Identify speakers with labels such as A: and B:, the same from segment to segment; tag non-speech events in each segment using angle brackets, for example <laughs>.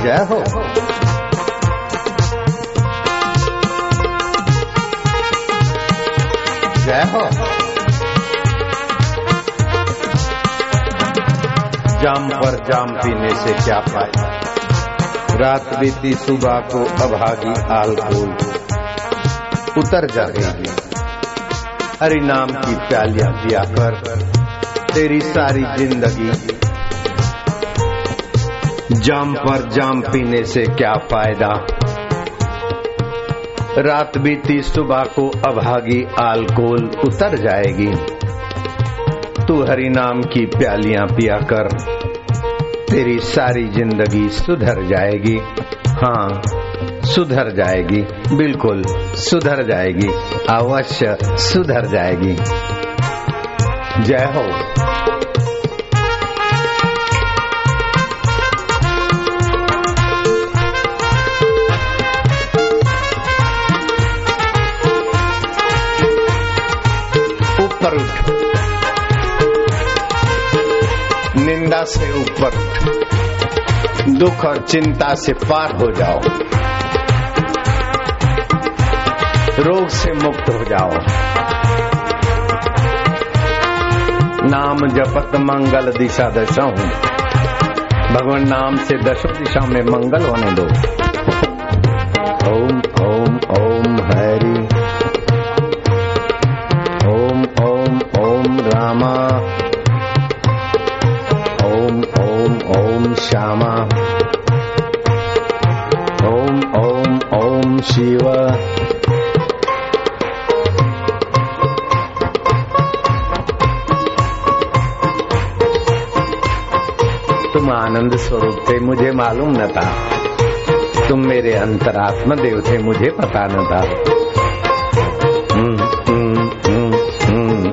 A: जय हो। जय हो। जाम पर जाम पीने से क्या फ़ायदा? रात बीती सुबह को अभागी आलकोल उतर जाएगी हरि नाम की प्यालियाँ पिया कर। तेरी सारी ज़िंदगी जाम पर जाम पीने से क्या फ़ायदा? रात बीती सुबह को अभागी आलकोल उतर जाएगी। तू हरि नाम की प्यालियाँ पिया कर, तेरी सारी ज़िंदगी सुधर जाएगी। हाँ सुधर जाएगी, बिल्कुल सुधर जाएगी, अवश्य सुधर जाएगी। जय हो। निंदा से ऊपर दुख और चिंता से पार हो जाओ। रोग से मुक्त हो जाओ। नाम जपत मंगल दिशा दशा हूँ। भगवान नाम से दशो दिशा में मंगल होने दो। तुम आनंद स्वरूप थे मुझे मालूम न था तुम मेरे अंतरात्मा देव थे मुझे पता न था हम्म, हम्म, हम्म, हम्म,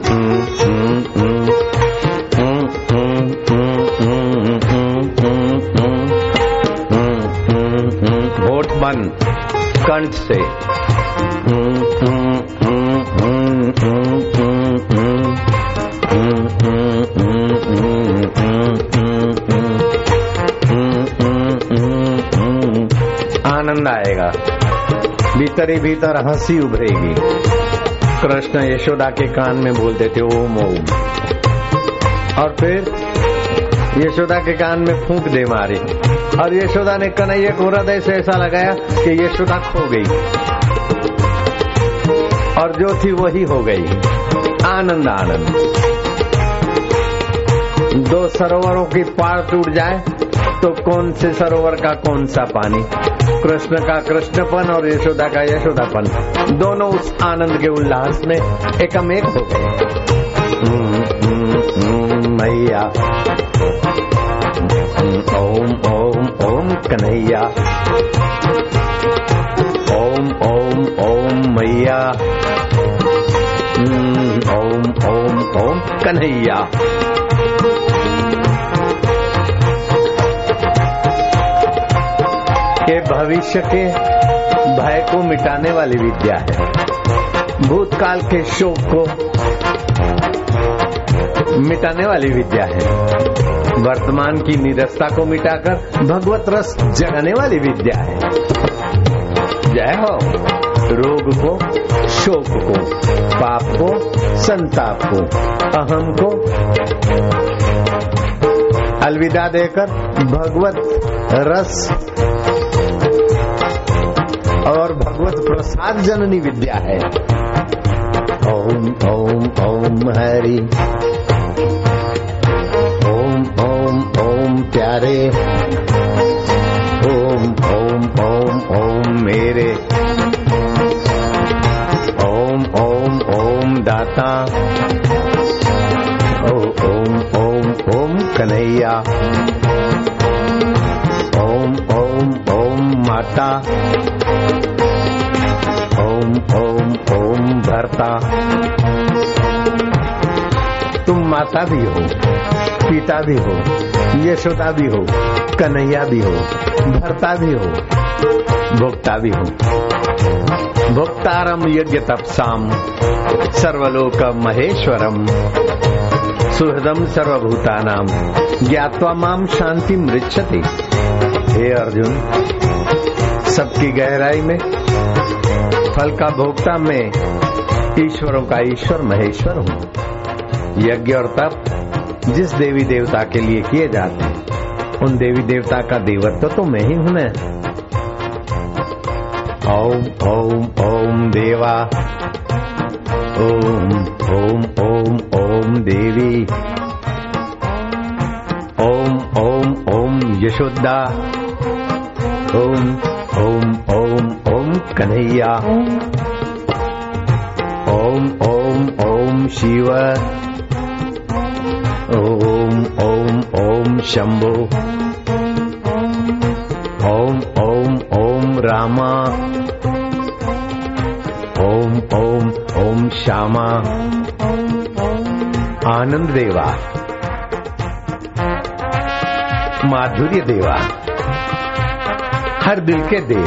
A: आनंद आएगा भीतर ही भीतर हँसी उभरेगी। कृष्ण यशोदा के कान में बोलते थे, ओम ओम। और फिर यशोदा के कान में फूंक दे मारी। और यशोदा ने कन्हैया को हृदय से ऐसा लगाया कि यशोदा खो गई। और जो थी वही हो गई। आनंद आनंद। दो सरोवरों की पार टूट जाए तो कौन से सरोवर का कौन सा पानी? कृष्ण का कृष्णपन और यशोदा का यशोदापन। दोनों उस आनंद के उल्लास में एकम एक हो गए। मैया ओम ओम ओम कन्हैया। ओम ओम ओम मैया ओम ओम ओम कन्हैया। के भविष्य के भय को मिटाने वाली विद्या है। भूतकाल के शोक को मिटाने वाली विद्या है। वर्तमान की निरस्ता को मिटाकर भगवत रस जगाने वाली विद्या है। जय हो। रोग को, शोक को, पाप को, संताप को, अहम को अलविदा देकर भगवत रस और भगवत प्रसाद जननी विद्या है। ओम ओम ओम हरि। ओम ओम ओम प्यारे। ओम ओम ओम ओम मेरे। ओम ओम ओम दाता। ओ, ओम ओम ओम कन्हैया। ओम ओम ओम माता ओम ओम ओम भरता तुम माता भी हो, पिता भी हो, यशोदा भी हो, कन्हैया भी हो, भरता भी हो, भोक्ता भी हूँ। भोक्तारम यज्ञ तपसाम सर्वलोक महेश्वरम सुहृदम सर्वभूतानाम ज्ञातवा माम शांति मृक्षति हे अर्जुन, सबकी गहराई में, फल का भोक्ता में, ईश्वरों का ईश्वर महेश्वर हूँ। यज्ञ और तप जिस देवी देवता के लिए किए जाते हैं, उन देवी देवता का देवत्व तो मैं ही हूँ ना। ओम ओम ओम देवा, ओम ओम ओम ओम देवी, ओम ओम ओम यशोदा। ओम ओम ओम ओम कन्हैया ओम ओम ओम शिव ओम ओम ओम शंभो ओम ओम ओम रामा ओम ओम ओम श्यामा आनंद देवा माधुर्य देवा हर दिल के देव।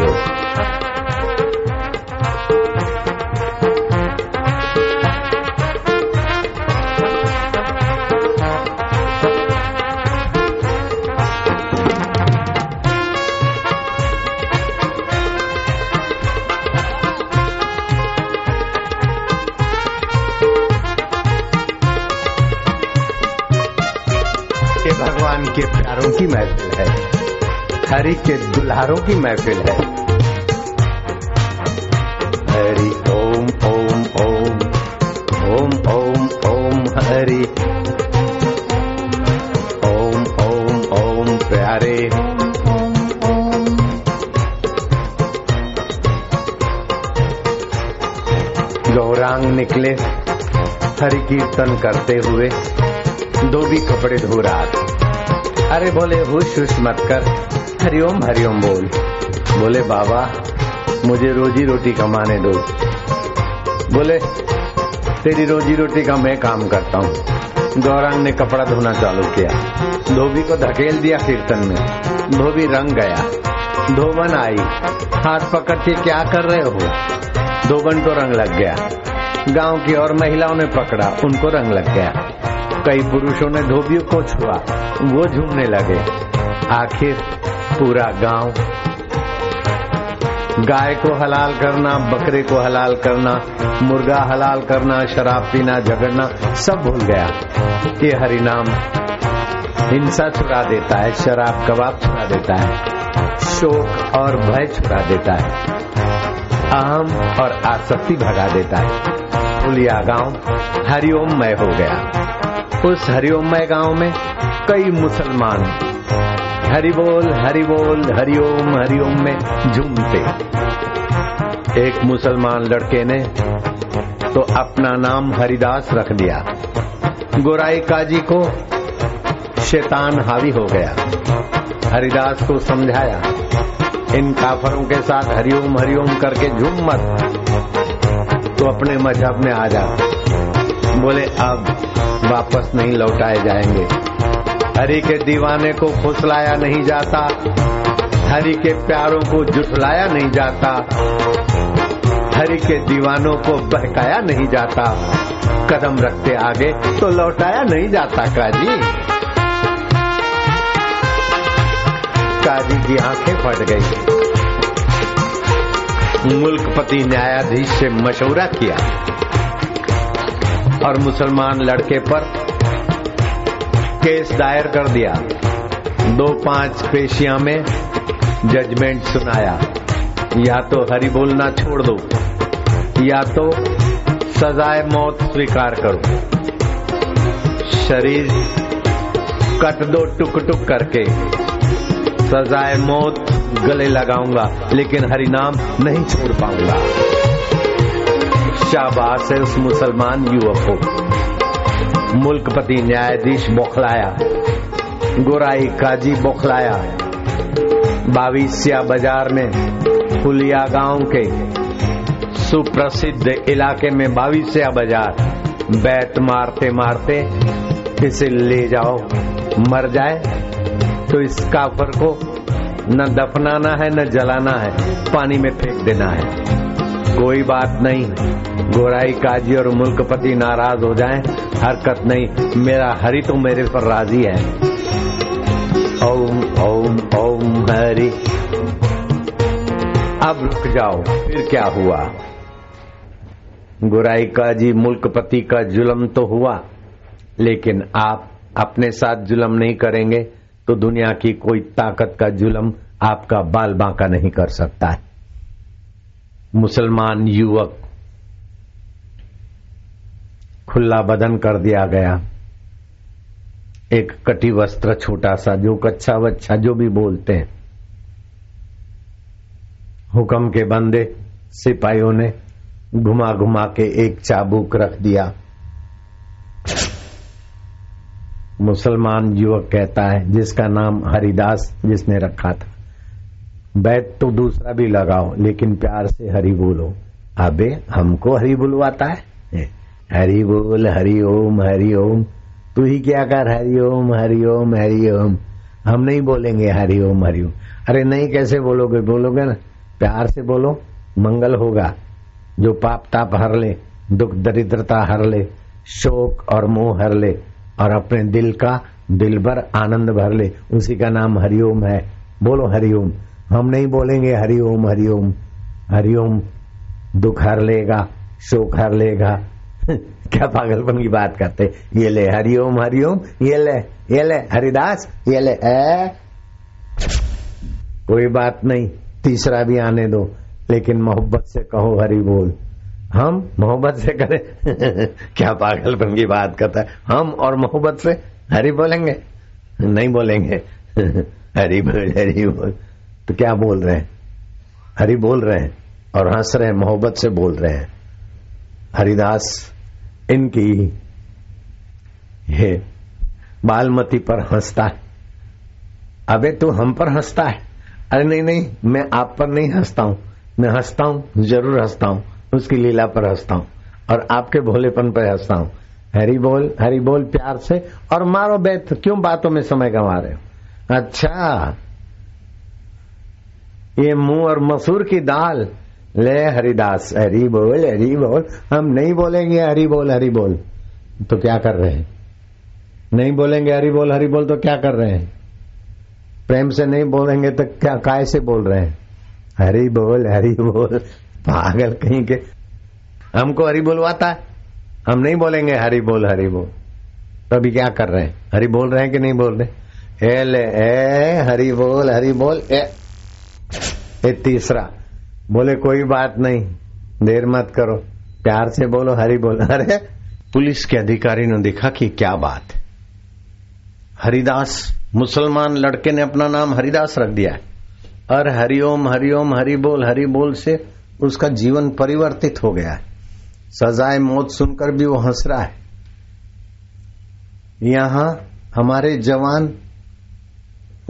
A: भगवान के प्यारों की महफिल है। हरि के दुल्हारों की महफिल है। हरि, ओम ओम ओम ओम ओम ओम, हरि। ओम ओम ओम, प्यारे। गौरांग निकले हरि कीर्तन करते हुए, धोबी कपड़े धो रहा था। अरे बोले, हुश हुश मत कर। हरिओम हरिओम बोल। बोले, बाबा, मुझे रोजी रोटी कमाने दो। बोले, तेरी रोजी रोटी का मैं काम करता हूँ। गौरांग ने कपड़ा धोना चालू किया। धोबी को धकेल दिया कीर्तन में। धोबी रंग गया। धोबन आई। हाथ पकड़ के क्या कर रहे हो? धोबन को रंग लग गया। गाँव की और महिलाओं ने पकड़ा। उनको रंग लग गया। कई पुरुषों ने धोबियों को छुआ। वो झूमने लगे। आखिर पूरा गाँव। गाय को हलाल करना, बकरे को हलाल करना, मुर्गा हलाल करना, शराब पीना, झगड़ना, सब भूल गया। ये हरिनाम हिंसा छुड़ा देता है, शराब कबाब छुड़ा देता है, शोक और भय छुड़ा देता है, अहम और आसक्ति भगा देता है। पुलिया गाँव हरिओममय हो गया। उस हरिओममय गाँव में कई मुसलमान हरि बोल हरि बोल हरिओम हरिओम में झूमते। एक मुसलमान लड़के ने तो अपना नाम हरिदास रख दिया। गोराई काजी को शैतान हावी हो गया। हरिदास को समझाया, इन काफरों के साथ हरिओम हरिओम करके झूम मत। तो अपने मज़हब में आ जा। बोले, अब वापस नहीं लौटाए जाएँगे। हरि के दीवाने को फुसलाया नहीं जाता। हरि के प्यारों को जुटलाया नहीं जाता। हरि के दीवानों को बहकाया नहीं जाता। कदम रखते आगे तो लौटाया नहीं जाता, काजी। काजी की आँखें फट गई। मुल्कपति न्यायाधीश से मशवरा किया। और मुसलमान लड़के पर केस दायर कर दिया। दो पाँच पेशिया में जजमेंट सुनाया। या तो हरि बोलना छोड़ दो, या तो सजाए मौत स्वीकार करो। शरीर कट दो टुक टुक करके। सजाए मौत गले लगाऊँगा, लेकिन हरि नाम नहीं छोड़ पाऊँगा। शाबाश है उस मुसलमान युवक को। मुल्कपति न्यायाधीश बौखलाया, गोराई काजी बौखलाया। बाविसिया बाज़ार में पुलिया गाँव के सुप्रसिद्ध इलाके में बाविसिया बाज़ार बैत मारते मारते इसे ले जाओ, मर जाए। तो इस काफर को न दफनाना है, न जलाना है, पानी में फेंक देना है। कोई बात नहीं। गोराई, काजी और मुल्कपति नाराज़ हो जाएँ, हरकत नहीं। मेरा हरि तो मेरे पर राज़ी है। ओम ओम ओम हरि। अब रुक जाओ, फिर क्या हुआ? गुराई का जी मुल्कपति का जुलम तो हुआ, लेकिन आप अपने साथ जुलम नहीं करेंगे तो दुनिया की कोई ताकत का जुलम आपका बाल बांका नहीं कर सकता है। मुसलमान युवक खुला बदन कर दिया गया। एक कटी वस्त्र छोटा सा, जो कच्चा वच्छा जो भी बोलते हैं। हुक्म के बंदे, सिपाहियों ने घुमा घुमा के एक चाबुक रख दिया। मुसलमान युवक कहता है, जिसका नाम हरिदास जिसने रखा था। बैत तो दूसरा भी लगाओ, लेकिन प्यार से हरी बोलो। अबे, हमको हरी बुलवाता है? हरि बोल, हरि ओम हरि ओम। तू ही क्या कर, हरि ओम हरि ओम हरि ओम? हम नहीं बोलेंगे हरि ओम हरि ओम। अरे नहीं, कैसे बोलोगे? बोलोगे ना? प्यार से बोलो, मंगल होगा। जो पाप ताप हर ले, दुख दरिद्रता हर ले, शोक और मोह हर ले, और अपने दिल का दिल भर आनंद भर ले, उसी का नाम हरिओम है। बोलो हरिओम हम नहीं बोलेंगे हरिओम हरिओम हरिओम दुख हर लेगा, शोक हर लेगा। <laughs> क्या पागलपन की बात करते ये ले हरिओम हरिओम ये ले ये ले, हरिदास, ये ले ए? कोई बात नहीं, तीसरा भी आने दो, लेकिन मोहब्बत से कहो हरि बोल। हम मोहब्बत से करें? <laughs> क्या पागलपन की बात करता है? हम और मोहब्बत से हरि बोलेंगे? नहीं बोलेंगे। <laughs> हरि बोल हरि बोल। तो क्या बोल रहे हैं? हरि बोल रहे हैं और हंस रहे हैं, मोहब्बत से बोल रहे हैं। हरिदास, इनकी ये बालमती पर हंसता है। अबे, तू हम पर हंसता है? अरे नहीं नहीं, मैं आप पर नहीं हंसता हूँ। मैं हंसता हूँ, ज़रूर हंसता हूँ, उसकी लीला पर हंसता हूँ और आपके भोलेपन पर हंसता हूँ। हरी बोल हरी बोल प्यार से और मारो बैठ क्यों बातों में समय गंवा रहे हो? अच्छा ये मुँह और मसूर की दाल। ले, हरिदास, हरी बोल हरी बोल। हम नहीं बोलेंगे हरी बोल हरी बोल। तो क्या कर रहे हैं? नहीं बोलेंगे हरी बोल हरी बोल तो क्या कर रहे हैं? प्रेम से नहीं बोलेंगे तो क्या, काय से बोल रहे हैं? हरी बोल हरी बोल। पागल कहीं के। हमको हरी बोलवाता है। हम नहीं बोलेंगे हरी बोल हरी बोल। तो अभी क्या कर रहे हैं? हरी बोल रहे हैं कि नहीं बोल रहे? ए ले, ए, हरी बोल हरी बोल, ए। ये तीसरा। बोले, कोई बात नहीं, देर मत करो। प्यार से बोलो, हरी बोल। अरे, पुलिस के अधिकारी ने देखा कि क्या बात। हरिदास, मुसलमान लड़के ने अपना नाम हरिदास रख दिया है। और हरिओम हरिओम, हरि बोल हरि बोल से उसका जीवन परिवर्तित हो गया है। सजाए मौत सुनकर भी वो हंस रहा है। यहाँ हमारे जवान,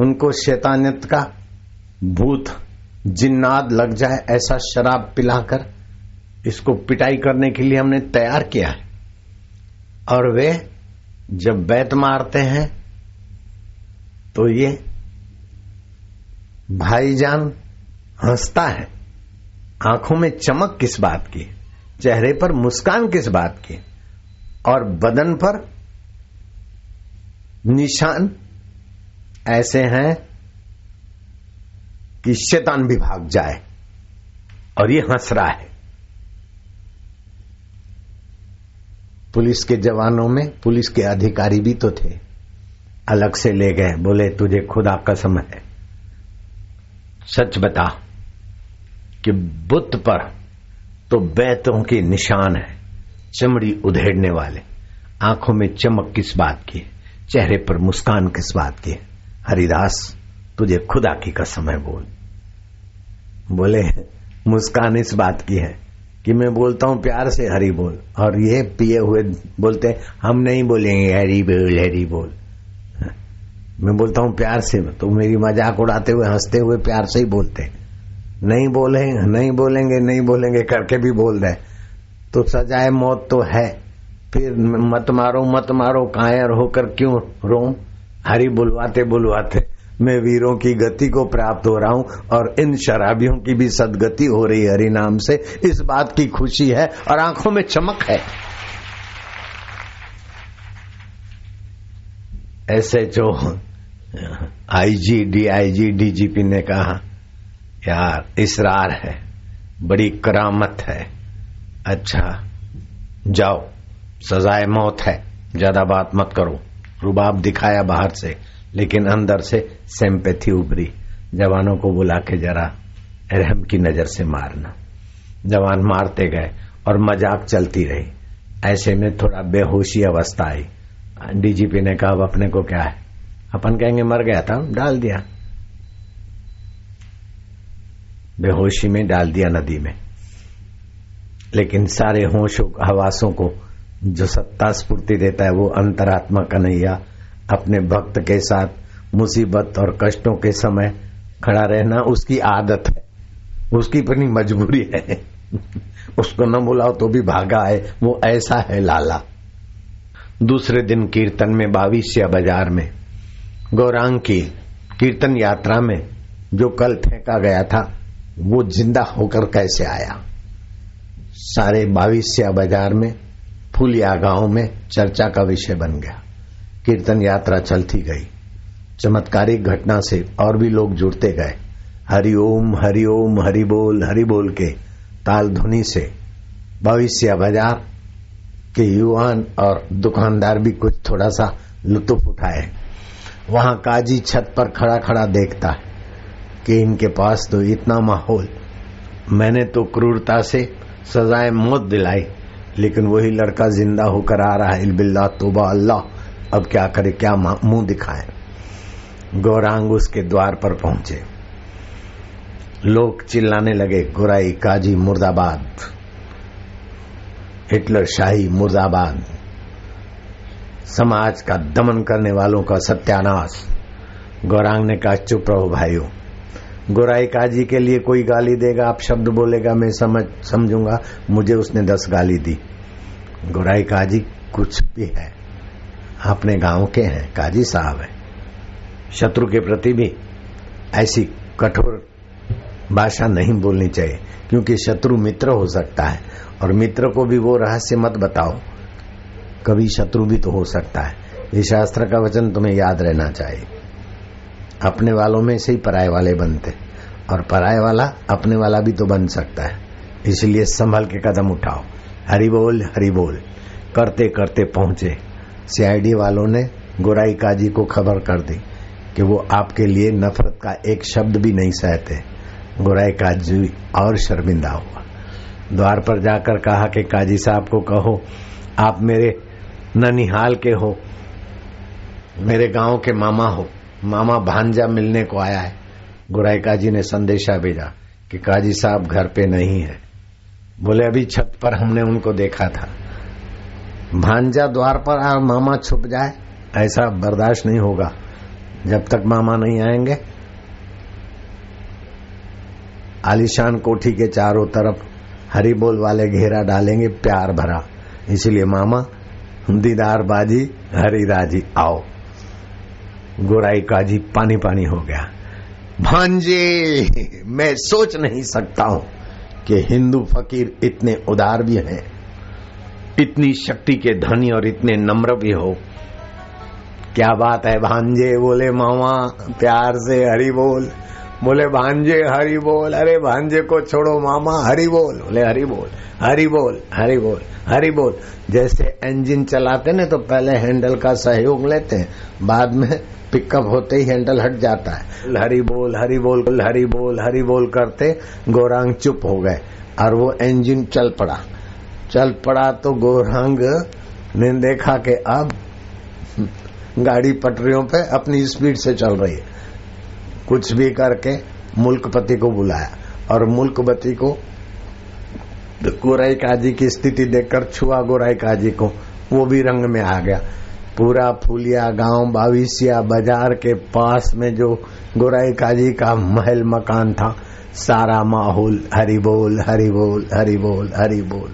A: उनको शैतानियत का भूत जिन्नाद लग जाए ऐसा शराब पिलाकर, इसको पिटाई करने के लिए हमने तैयार किया है। और वे जब बैत मारते हैं तो ये भाईजान हंसता है। आँखों में चमक किस बात की, चेहरे पर मुस्कान किस बात की, और बदन पर निशान ऐसे हैं कि शैतान भी भाग जाए और ये हंस रहा है। पुलिस के जवानों में पुलिस के अधिकारी भी तो थे। अलग से ले गए, बोले, तुझे खुदा कसम है। सच बता कि बुत पर तो बैतों के निशान है, चमड़ी उधेड़ने वाले। आँखों में चमक किस बात की चेहरे पर मुस्कान किस बात की हरिदास तुझे खुदा की कसम है बोल। बोले, मुस्कान इस बात की है कि मैं बोलता हूँ प्यार से हरी बोल, और ये पिए हुए बोलते, हम नहीं बोलेंगे हरी बोल हरी बोल। मैं बोलता हूँ प्यार से तो मेरी मज़ाक उड़ाते हुए, हँसते हुए प्यार से ही बोलते नहीं बोले, नहीं बोलेंगे नहीं बोलेंगे, करके भी बोल रहे तो सजाए मौत तो है, फिर मत मारो मत मारो, कायर होकर क्यों रो हरी बुलवाते बुलवाते। मैं वीरों की गति को प्राप्त हो रहा हूँ और इन शराबियों की भी सदगति हो रही हरि नाम से। इस बात की खुशी है और आँखों में चमक है। ऐसे जो आईजी डीआईजी डीजीपी ने कहा, यार, इसरार है, बड़ी करामत है। अच्छा जाओ, सजाए मौत है, ज़्यादा बात मत करो। रुबाब दिखाया बाहर से। लेकिन अंदर से सेम्पैथी उभरी जवानों को बुला के जरा रहम की नज़र से मारना। जवान मारते गए और मज़ाक चलती रही। ऐसे में थोड़ा बेहोशी अवस्था आई। डीजीपी ने कहा अब अपने को क्या है? अपन कहेंगे मर गया था, डाल दिया। बेहोशी में डाल दिया नदी में। लेकिन सारे होश हवासों को जो सत्ता स्फूर्ति देता है वो अंतरात्मा कन्हैया अपने भक्त के साथ मुसीबत और कष्टों के समय खड़ा रहना उसकी आदत है। उसकी अपनी मजबूरी है। <laughs> उसको न बुलाओ तो भी भागा है। वो ऐसा है लाला। दूसरे दिन कीर्तन में बाविसिया बाज़ार में, गौरांग की कीर्तन यात्रा में जो कल फेंका गया था, वो ज़िंदा होकर कैसे आया? सारे बाविसिया बाज़ार में, फुलिया गाँव में चर्चा का विषय बन गया। कीर्तन यात्रा चलती गई। चमत्कारिक घटना से और भी लोग जुड़ते गए। हरिओम हरिओम हरि ओम, हरि बोल हरि बोल के ताल ध्वनि से। भविष्य बाज़ार के युवान और दुकानदार भी कुछ थोड़ा सा लुत्फ उठाए। वहाँ काजी छत पर खड़ा खड़ा देखता है कि इनके पास तो इतना माहौल। मैंने तो क्रूरता से सजाए मौत दिलाई, लेकिन वही लड़का ज़िंदा होकर आ रहा है। इल्बिल्ला तोबा अल्लाह। अब क्या करे, क्या मुँह दिखाए। गौरांग उसके द्वार पर पहुँचे। लोग चिल्लाने लगे, गुराई, काजी, मुर्दाबाद। हिटलर शाही, मुर्दाबाद। समाज का दमन करने वालों का सत्यानाश। गौरांग ने कहा, चुप रहो भाइयों। गोराई काजी के लिए कोई गाली देगा, आप शब्द बोलेगा, मैं समझ, समझूँगा। मुझे उसने दस गाली दी। गोराई काजी, कुछ भी है। अपने गाँव के हैं, काजी साहब है। शत्रु के प्रति भी ऐसी कठोर भाषा नहीं बोलनी चाहिए, क्योंकि शत्रु मित्र हो सकता है, और मित्र को भी वो रहस्य मत बताओ। कभी शत्रु भी तो हो सकता है। ये शास्त्र का वचन तुम्हें याद रहना चाहिए। अपने वालों में से ही पराये वाले बनते, और पराये वाला अपने वाला भी तो बन सकता है। इसलिए संभल के कदम उठाओ। हरि बोल हरि बोल। करते करते पहुँचे। सीआईडी वालों ने गोराई काजी को खबर कर दी कि वो आपके लिए नफरत का एक शब्द भी नहीं सहते। गोराई काजी और शर्मिंदा हुआ। द्वार पर जाकर कहा कि काजी साहब को कहो, आप मेरे ननिहाल के हो, मेरे गाँव के मामा हो, मामा भांजा मिलने को आया है। गुराई काजी ने संदेशा भेजा कि काजी साहब घर पे नहीं है। बोले, अभी छत पर हमने उनको देखा था। भांजा द्वार पर आ, मामा छुप जाए, ऐसा बर्दाश्त नहीं होगा, जब तक मामा नहीं आएँगे। आलिशान कोठी के चारों तरफ़ हरी बोल वाले घेरा डालेंगे प्यार भरा। इसलिए मामा दीदार बाजी, हरी राज़ी, आओ। गोराई काजी पानी पानी हो गया। भांजे, मैं सोच नहीं सकता हूँ कि हिंदू फकीर इतने उदार भी हैं। इतनी शक्ति के धनी और इतने नम्र भी हो। क्या बात है, भांजे बोले, मामा, प्यार से हरी बोल। बोले, भांजे, हरी बोल। अरे, भांजे को छोड़ो, मामा, हरी बोल। बोले, हरी बोल हरी बोल हरी बोल हरी बोल। जैसे इंजन चलाते ना तो पहले हैंडल का सहयोग लेते हैं। बाद में पिकअप होते ही हैंडल हट जाता है। हरी बोल हरी बोल हरी बोल हरी बोल करते गौरांग चुप हो गए। और वो इंजन चल पड़ा। चल पड़ा तो गौरांग ने देखा कि अब गाड़ी पटरियों पे अपनी स्पीड से चल रही है। कुछ भी करके मुल्कपति को बुलाया और मुल्कपति को गोराई काजी की स्थिति देखकर छुआ गोराई काजी को, वो भी रंग में आ गया। पूरा फूलिया गाँव, बाविसिया बाज़ार के पास में जो गोराई काजी का महल मकान था, सारा माहौल हरि बोल हरि बोल हरि बोल हरि बोल